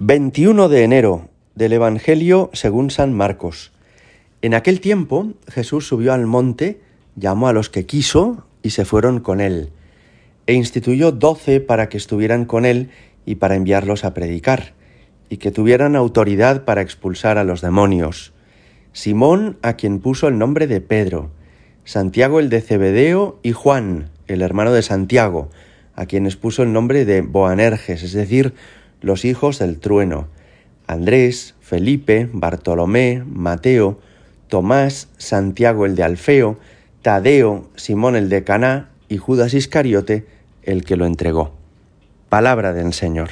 21 de enero del Evangelio según San Marcos. En aquel tiempo Jesús subió al monte, llamó a los que quiso y se fueron con él, e instituyó doce para que estuvieran con él y para enviarlos a predicar, y que tuvieran autoridad para expulsar a los demonios. Simón, a quien puso el nombre de Pedro, Santiago el de Cebedeo y Juan, el hermano de Santiago, a quienes puso el nombre de Boanerges, es decir, los hijos del trueno, Andrés, Felipe, Bartolomé, Mateo, Tomás, Santiago el de Alfeo, Tadeo, Simón el de Caná y Judas Iscariote, el que lo entregó. Palabra del Señor.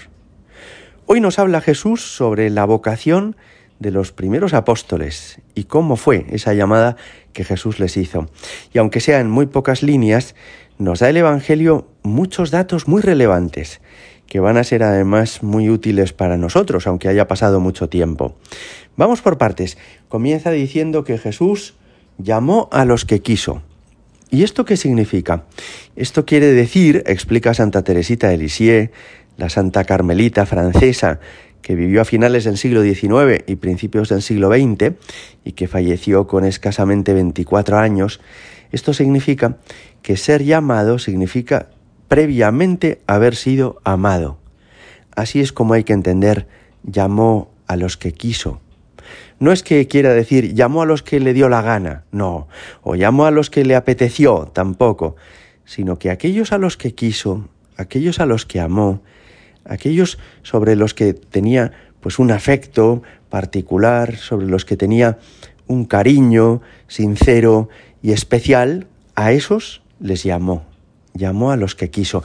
Hoy nos habla Jesús sobre la vocación de los primeros apóstoles y cómo fue esa llamada que Jesús les hizo. Y aunque sea en muy pocas líneas, nos da el Evangelio muchos datos muy relevantes que van a ser además muy útiles para nosotros, aunque haya pasado mucho tiempo. Vamos por partes. Comienza diciendo que Jesús llamó a los que quiso. ¿Y esto qué significa? Esto quiere decir, explica Santa Teresita de Lisieux, la Santa Carmelita francesa, que vivió a finales del siglo XIX y principios del siglo XX y que falleció con escasamente 24 años, esto significa que ser llamado significa previamente haber sido amado. Así es como hay que entender llamó a los que quiso. No es que quiera decir llamó a los que le dio la gana, no, o llamó a los que le apeteció, tampoco, sino que aquellos a los que quiso, aquellos a los que amó, aquellos sobre los que tenía pues un afecto particular, sobre los que tenía un cariño sincero y especial, a esos les llamó llamó a los que quiso.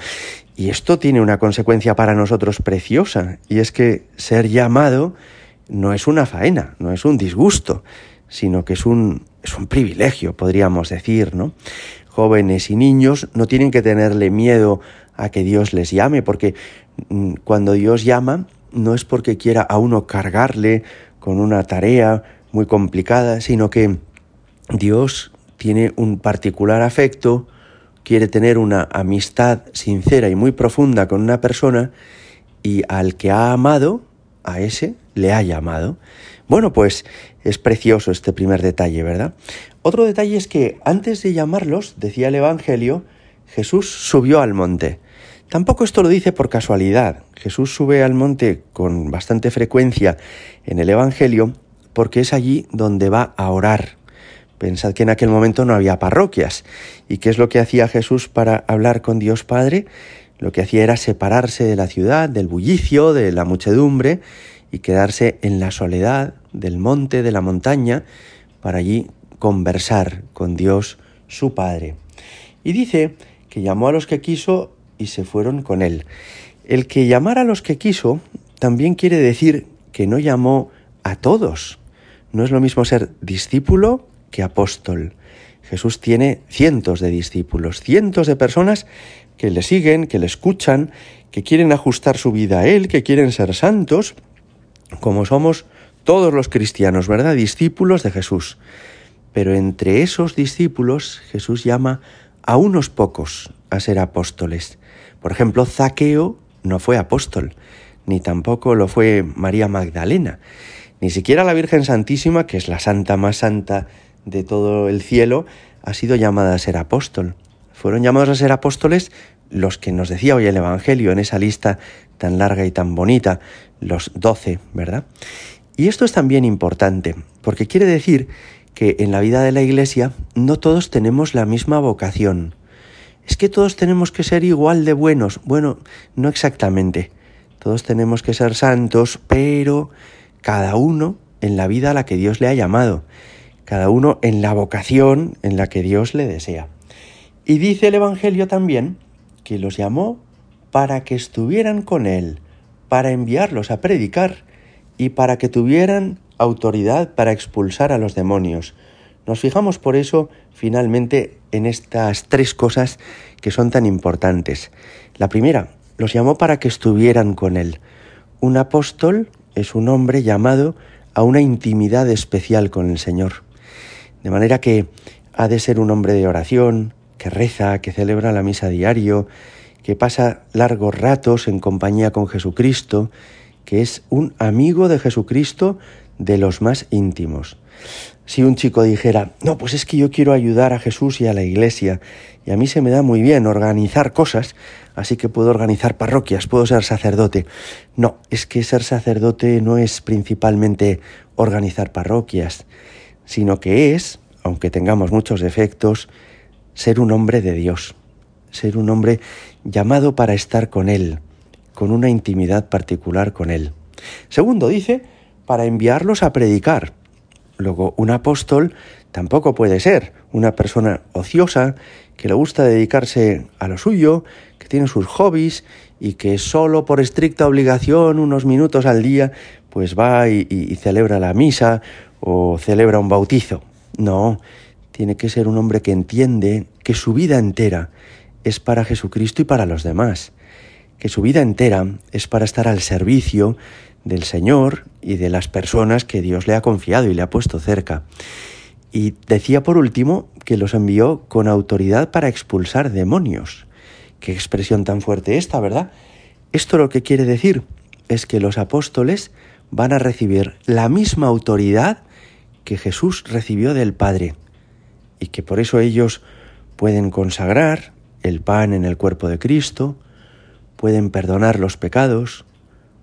Y esto tiene una consecuencia para nosotros preciosa, y es que ser llamado no es una faena, no es un disgusto, sino que es un, es un privilegio, podríamos decir, ¿no? Jóvenes y niños no tienen que tenerle miedo a que Dios les llame, porque mm, cuando Dios llama no es porque quiera a uno cargarle con una tarea muy complicada, sino que Dios tiene un particular afecto, quiere tener una amistad sincera y muy profunda con una persona y al que ha amado, a ese le ha llamado. Bueno, pues es precioso este primer detalle, ¿verdad? Otro detalle es que antes de llamarlos, decía el Evangelio, Jesús subió al monte. Tampoco esto lo dice por casualidad. Jesús sube al monte con bastante frecuencia en el Evangelio porque es allí donde va a orar. Pensad que en aquel momento no había parroquias. ¿Y qué es lo que hacía Jesús para hablar con Dios Padre? Lo que hacía era separarse de la ciudad, del bullicio, de la muchedumbre, y quedarse en la soledad del monte, de la montaña, para allí conversar con Dios su Padre. Y dice que llamó a los que quiso y se fueron con él. El que llamar a los que quiso también quiere decir que no llamó a todos. No es lo mismo ser discípulo que apóstol. Jesús tiene cientos de discípulos, cientos de personas que le siguen, que le escuchan, que quieren ajustar su vida a Él, que quieren ser santos, como somos todos los cristianos, ¿verdad? Discípulos de Jesús. Pero entre esos discípulos Jesús llama a unos pocos a ser apóstoles. Por ejemplo, Zaqueo no fue apóstol, ni tampoco lo fue María Magdalena, ni siquiera la Virgen Santísima, que es la santa más santa de todo el cielo, ha sido llamada a ser apóstol. Fueron llamados a ser apóstoles los que nos decía hoy el Evangelio en esa lista tan larga y tan bonita, los doce, ¿verdad? Y esto es también importante, porque quiere decir que en la vida de la Iglesia no todos tenemos la misma vocación. Es que todos tenemos que ser igual de buenos. Bueno, no exactamente. Todos tenemos que ser santos, pero cada uno en la vida a la que Dios le ha llamado cada uno en la vocación en la que Dios le desea. Y dice el Evangelio también que los llamó para que estuvieran con Él, para enviarlos a predicar y para que tuvieran autoridad para expulsar a los demonios. Nos fijamos por eso finalmente en estas tres cosas que son tan importantes. La primera, los llamó para que estuvieran con Él. Un apóstol es un hombre llamado a una intimidad especial con el Señor. De manera que ha de ser un hombre de oración, que reza, que celebra la misa diario, que pasa largos ratos en compañía con Jesucristo que es un amigo de Jesucristo de los más íntimos. Si un chico dijera, no, pues es que yo quiero ayudar a Jesús y a la iglesia, y a mí se me da muy bien organizar cosas, así que puedo organizar parroquias, puedo ser sacerdote. No, es que ser sacerdote no es principalmente organizar parroquias, sino que es, aunque tengamos muchos defectos, ser un hombre de Dios, ser un hombre llamado para estar con Él, con una intimidad particular con Él. Segundo, dice, para enviarlos a predicar. Luego, un apóstol tampoco puede ser una persona ociosa que le gusta dedicarse a lo suyo, que tiene sus hobbies y que solo por estricta obligación unos minutos al día pues va y, y celebra la misa o celebra un bautizo. No, tiene que ser un hombre que entiende que su vida entera es para Jesucristo y para los demás, que su vida entera es para estar al servicio del Señor y de las personas que Dios le ha confiado y le ha puesto cerca. Y decía por último que los envió con autoridad para expulsar demonios. Qué expresión tan fuerte esta, ¿verdad? Esto lo que quiere decir es que los apóstoles van a recibir la misma autoridad que Jesús recibió del Padre y que por eso ellos pueden consagrar el pan en el cuerpo de Cristo, pueden perdonar los pecados,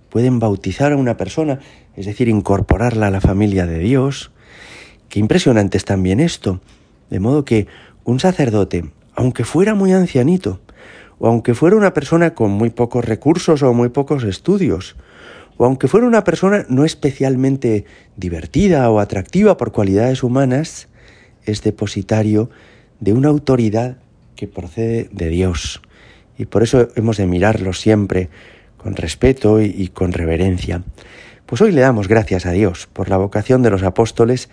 pueden bautizar a una persona, es decir, incorporarla a la familia de Dios. Qué impresionante es también esto. De modo que un sacerdote, aunque fuera muy ancianito, o aunque fuera una persona con muy pocos recursos o muy pocos estudios, o aunque fuera una persona no especialmente divertida o atractiva por cualidades humanas, es depositario de una autoridad que procede de Dios. Y por eso hemos de mirarlo siempre con respeto y, con reverencia. Pues hoy le damos gracias a Dios por la vocación de los apóstoles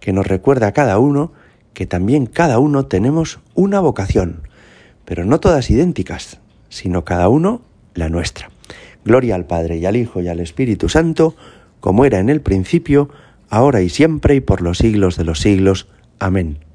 que nos recuerda a cada uno que también cada uno tenemos una vocación, pero no todas idénticas, sino cada uno la nuestra. Gloria al Padre y al Hijo y al Espíritu Santo, como era en el principio, ahora y siempre y por los siglos de los siglos. Amén.